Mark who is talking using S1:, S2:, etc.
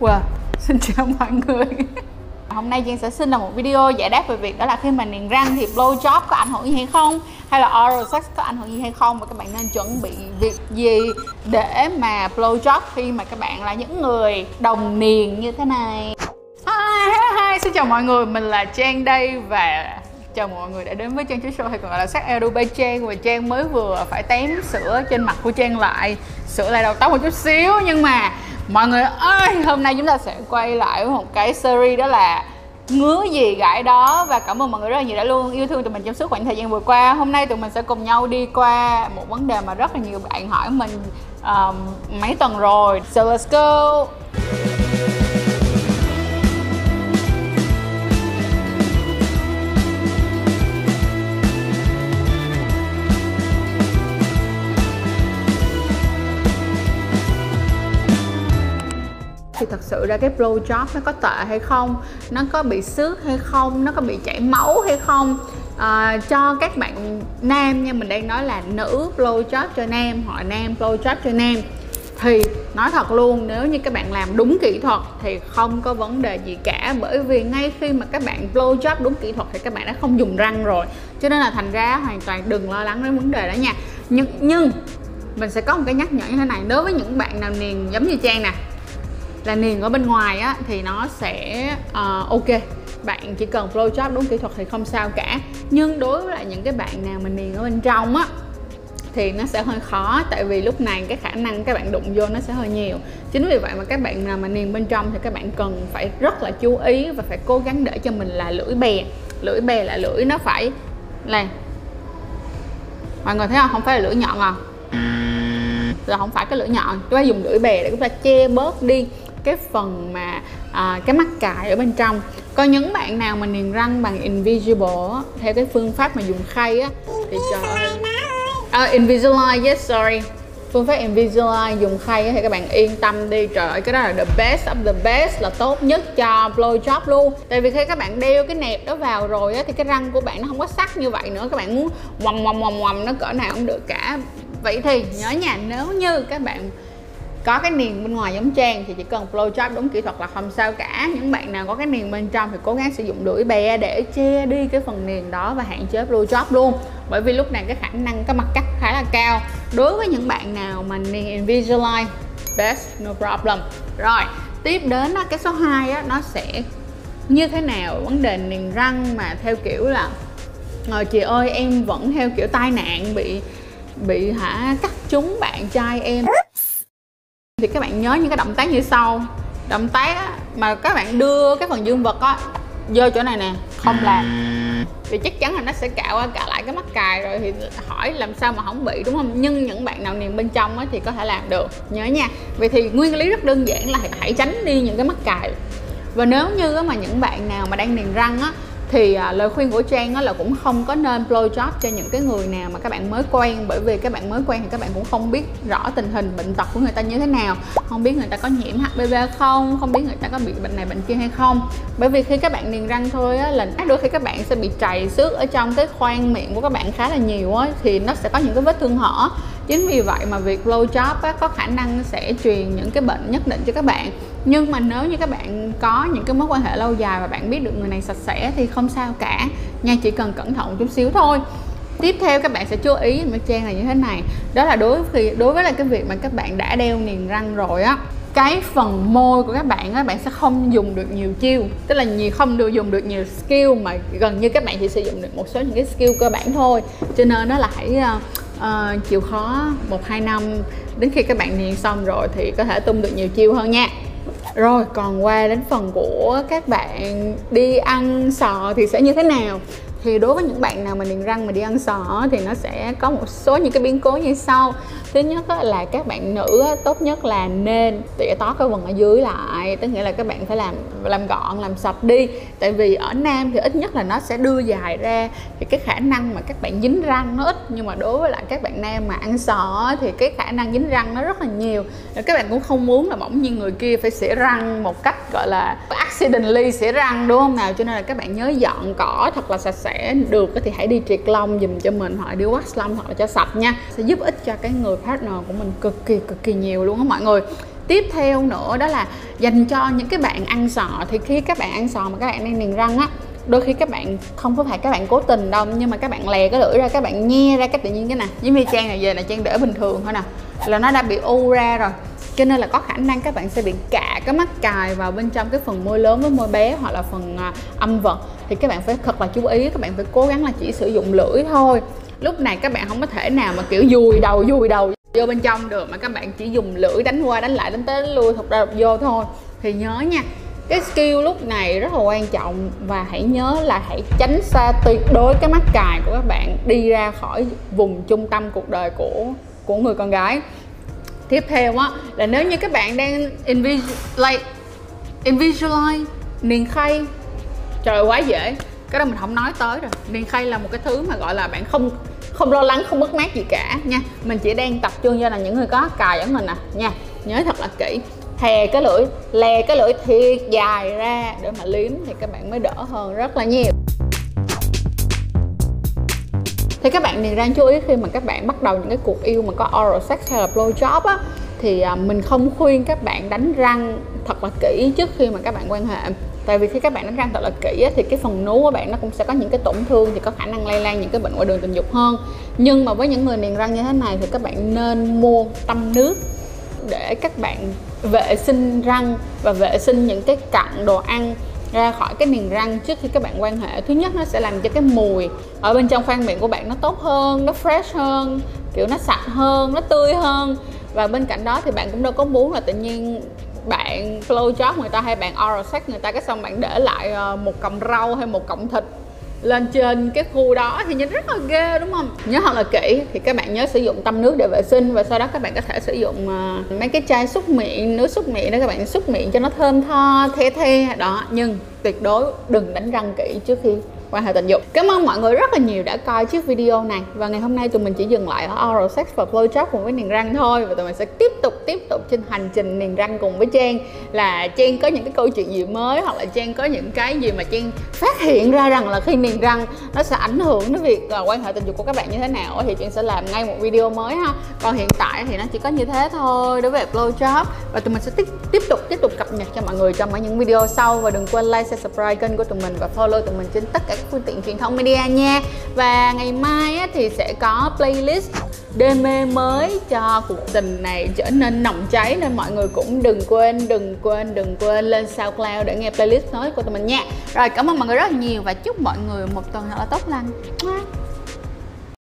S1: Wow, xin chào mọi người. Hôm nay Trang sẽ xin là một video giải đáp về việc đó là khi mà niềng răng thì blow job có ảnh hưởng gì hay không Hay là oral sex có ảnh hưởng gì hay không Và các bạn nên chuẩn bị việc gì để mà blow job khi mà các bạn là những người đồng niềng như thế này. Hi, hi, hi, xin chào mọi người, mình là Trang đây và chào mọi người đã đến với Trang Trí Show hay còn gọi là sắc Adobe by Trang. Và Trang mới vừa phải tém sữa trên mặt của Trang lại. Sửa lại đầu tóc một chút xíu nhưng mà mọi người ơi hôm nay chúng ta sẽ quay lại với một cái series đó là ngứa gì gãi đó. Và cảm ơn mọi người rất là nhiều đã luôn yêu thương tụi mình trong suốt khoảng thời gian vừa qua. Hôm nay tụi mình sẽ cùng nhau đi qua một vấn đề mà rất là nhiều bạn hỏi mình um, mấy tuần rồi. So let's go! Sự ra cái blow job nó có tệ hay không nó có bị xước hay không nó có bị chảy máu hay không? À, cho các bạn nam nha mình đang nói là nữ blow job cho nam họ nam blow job cho nam. Thì nói thật luôn nếu như các bạn làm đúng kỹ thuật thì không có vấn đề gì cả bởi vì ngay khi mà các bạn blow job đúng kỹ thuật thì các bạn đã không dùng răng rồi. Cho nên là thành ra hoàn toàn đừng lo lắng đến vấn đề đó nha. Nhưng nhưng mình sẽ có một cái nhắc nhở như thế này đối với những bạn nào niềng giống như trang nè là niềng ở bên ngoài á thì nó sẽ uh, ok. Bạn chỉ cần flow job đúng kỹ thuật thì không sao cả. Nhưng đối với lại những cái bạn nào mà niềng ở bên trong á thì nó sẽ hơi khó. Tại vì lúc này cái khả năng các bạn đụng vô nó sẽ hơi nhiều. Chính vì vậy mà các bạn nào mà niềng bên trong thì các bạn cần phải rất là chú ý và phải cố gắng để cho mình là lưỡi bè. Lưỡi bè là lưỡi nó phải là mọi người thấy không? Không phải là lưỡi nhọn à? Là không phải cái lưỡi nhọn. Chúng ta dùng lưỡi bè để chúng ta che bớt đi cái phần mà à, cái mắc cài ở bên trong. Có những bạn nào mà niềng răng bằng invisible á, theo cái phương pháp mà dùng khay á thì trời ơi. À, Invisalign yes sorry. Phương pháp Invisalign dùng khay á, thì các bạn yên tâm đi trời ơi cái đó là the best of the best là tốt nhất cho blow job luôn. Tại vì khi các bạn đeo cái nẹp đó vào rồi á, thì cái răng của bạn nó không có sắc như vậy nữa. Các bạn muốn quầm quầm quầm quầm nó cỡ nào cũng được cả. Vậy thì nhớ nhà nếu như các bạn có cái niềng bên ngoài giống trang thì chỉ cần flow job đúng kỹ thuật là không sao cả. Những bạn nào có cái niềng bên trong thì cố gắng sử dụng lưỡi bè để che đi cái phần niềng đó và hạn chế flow job luôn. Bởi vì lúc này cái khả năng cái mặt cắt khá là cao. Đối với những bạn nào mà niềng Invisalign best no problem. Rồi tiếp đến đó, cái số 2 á, nó sẽ như thế nào? Vấn đề niềng răng mà theo kiểu là ờ, chị ơi em vẫn theo kiểu tai nạn bị bị hả cắt trúng bạn trai em thì các bạn nhớ những cái động tác như sau. Động tác á, mà các bạn đưa cái phần dương vật á vô chỗ này nè không làm. Thì chắc chắn là nó sẽ cạo qua cạo lại cái mắt cài rồi thì hỏi làm sao mà không bị đúng không? Nhưng những bạn nào niềng bên trong á, thì có thể làm được. Nhớ nha. Vậy thì nguyên lý rất đơn giản là hãy tránh đi những cái mắt cài. Và nếu như mà những bạn nào mà đang niềng răng á thì à, lời khuyên của trang đó là cũng không có nên blow job cho những cái người nào mà các bạn mới quen bởi vì các bạn mới quen thì các bạn cũng không biết rõ tình hình bệnh tật của người ta như thế nào. Không biết người ta có nhiễm HPV không không biết người ta có bị bệnh này bệnh kia hay không. Bởi vì khi các bạn niềng răng thôi á là đôi khi các bạn sẽ bị chảy xước ở trong cái khoang miệng của các bạn khá là nhiều á thì nó sẽ có những cái vết thương hở chính vì vậy mà việc blow job á, có khả năng sẽ truyền những cái bệnh nhất định cho các bạn. Nhưng mà nếu như các bạn có những cái mối quan hệ lâu dài và bạn biết được người này sạch sẽ thì không sao cả. Nha chỉ cần cẩn thận chút xíu thôi. Tiếp theo các bạn sẽ chú ý với trang là như thế này. Đó là đối với đối với là cái việc mà các bạn đã đeo niềng răng rồi á cái phần môi của các bạn á bạn sẽ không dùng được nhiều chiêu. Tức là nhiều không được dùng được nhiều skill mà gần như các bạn chỉ sử dụng được một số những cái skill cơ bản thôi. Cho nên đó là hãy ờ, uh, chịu khó một hai năm đến khi các bạn niềng xong rồi thì có thể tung được nhiều chiêu hơn nha. Rồi còn qua đến phần của các bạn đi ăn sò thì sẽ như thế nào? Thì đối với những bạn nào mà niềng răng mà đi ăn sò thì nó sẽ có một số những cái biến cố như sau. Thứ nhất là các bạn nữ tốt nhất là nên tỉa tót cái vần ở dưới lại. Tức nghĩa là các bạn phải làm làm gọn, làm sạch đi. Tại vì ở nam thì ít nhất là nó sẽ đưa dài ra. Thì cái khả năng mà các bạn dính răng nó ít. Nhưng mà đối với lại các bạn nam mà ăn sò thì cái khả năng dính răng nó rất là nhiều. Các bạn cũng không muốn là bỗng nhiên người kia phải xỉa răng một cách, gọi là, accidentally xỉa răng, đúng không nào? Cho nên là các bạn nhớ dọn cỏ thật là sạch sẽ được thì hãy đi triệt lông dùm cho mình, hoặc là đi wax lông hoặc là cho sạch nha. Sẽ giúp ích cho cái người partner của mình cực kỳ cực kỳ nhiều luôn á mọi người. Tiếp theo nữa đó là dành cho những cái bạn ăn sò thì khi các bạn ăn sò mà các bạn đang niềng răng á, đôi khi các bạn không có phải các bạn cố tình đâu, nhưng mà các bạn lè cái lưỡi ra, các bạn nhe ra cách tự nhiên cái này giống như trang này về là trang để bình thường thôi nè. Là nó đã bị u ra rồi cho nên là có khả năng các bạn sẽ bị cạ cái mắt cài vào bên trong cái phần môi lớn với môi bé hoặc là phần à, âm vật. Thì các bạn phải thật là chú ý, các bạn phải cố gắng là chỉ sử dụng lưỡi thôi. Lúc này các bạn không có thể nào mà, kiểu, dùi đầu dùi đầu vô bên trong được, mà các bạn chỉ dùng lưỡi đánh qua đánh lại, đánh tới, đánh lui thật ra thụt vô thôi. Thì nhớ nha, cái skill lúc này rất là quan trọng và hãy nhớ là hãy tránh xa tuyệt đối cái mắt cài của các bạn đi ra khỏi vùng trung tâm cuộc đời của của người con gái tiếp theo á, là nếu như các bạn đang invisualize invisualize niền khay trời quá dễ. Cái đó mình không nói tới rồi. Niền khay là một cái thứ mà, gọi là, bạn không không lo lắng, không mất mát gì cả nha. Mình chỉ đang tập trung cho là những người có cài ở mình à nha. Nhớ thật là kỹ. Thè cái lưỡi, lè cái lưỡi thiệt dài ra để mà liếm thì các bạn mới đỡ hơn rất là nhiều thì các bạn niềng răng chú ý khi mà các bạn bắt đầu những cái cuộc yêu mà có oral sex hay là blow job á thì à, mình không khuyên các bạn đánh răng thật là kỹ trước khi mà các bạn quan hệ. Tại vì khi các bạn đánh răng thật là kỹ á, thì cái phần nú của bạn nó cũng sẽ có những cái tổn thương thì có khả năng lây lan những cái bệnh ngoài đường tình dục hơn. Nhưng mà với những người niềng răng như thế này thì các bạn nên mua tâm nước để các bạn vệ sinh răng và vệ sinh những cái cặn đồ ăn ra khỏi cái niềng răng trước khi các bạn quan hệ. Thứ nhất, nó sẽ làm cho cái mùi ở bên trong khoang miệng của bạn nó tốt hơn, nó fresh hơn, kiểu nó sạch hơn, nó tươi hơn. Và bên cạnh đó thì bạn cũng đâu có muốn là tự nhiên bạn flow job người ta hay bạn oral sex người ta, cái xong bạn để lại ờ, một cọng rau hay một cọng thịt lên trên cái khu đó thì nhìn rất là ghê đúng không? Nhớ thật là kỹ thì các bạn nhớ sử dụng tăm nước để vệ sinh và sau đó các bạn có thể sử dụng uh, mấy cái chai xúc miệng nước xúc miệng để các bạn xúc miệng cho nó thơm tho the the đó. Nhưng tuyệt đối đừng đánh răng kỹ trước khi quan hệ tình dục. Cảm ơn mọi người rất là nhiều đã coi chiếc video này. Và ngày hôm nay tụi mình chỉ dừng lại ở oral sex và blowjob cùng với niềng răng thôi. Và tụi mình sẽ tiếp tục tiếp tục trên hành trình niềng răng cùng với Trang. Là Trang có những cái câu chuyện gì mới hoặc là Trang có những cái gì mà Trang phát hiện ra rằng là khi niềng răng nó sẽ ảnh hưởng đến việc uh, quan hệ tình dục của các bạn như thế nào thì Trang sẽ làm ngay một video mới ha. Còn hiện tại thì nó chỉ có như thế thôi đối với blowjob và tụi mình sẽ tiếp tiếp tục tiếp tục cập nhật cho mọi người trong những video sau. Và đừng quên like, share, subscribe kênh của tụi mình và follow tụi mình trên tất cả các phương tiện truyền thông media nha. Và ngày mai á, thì sẽ có playlist demo mới cho cuộc tình này trở nên nồng cháy nên mọi người cũng đừng quên đừng quên đừng quên lên SoundCloud để nghe playlist mới của tụi mình nha. Rồi cảm ơn mọi người rất là nhiều và chúc mọi người một tuần thật là tốt lành.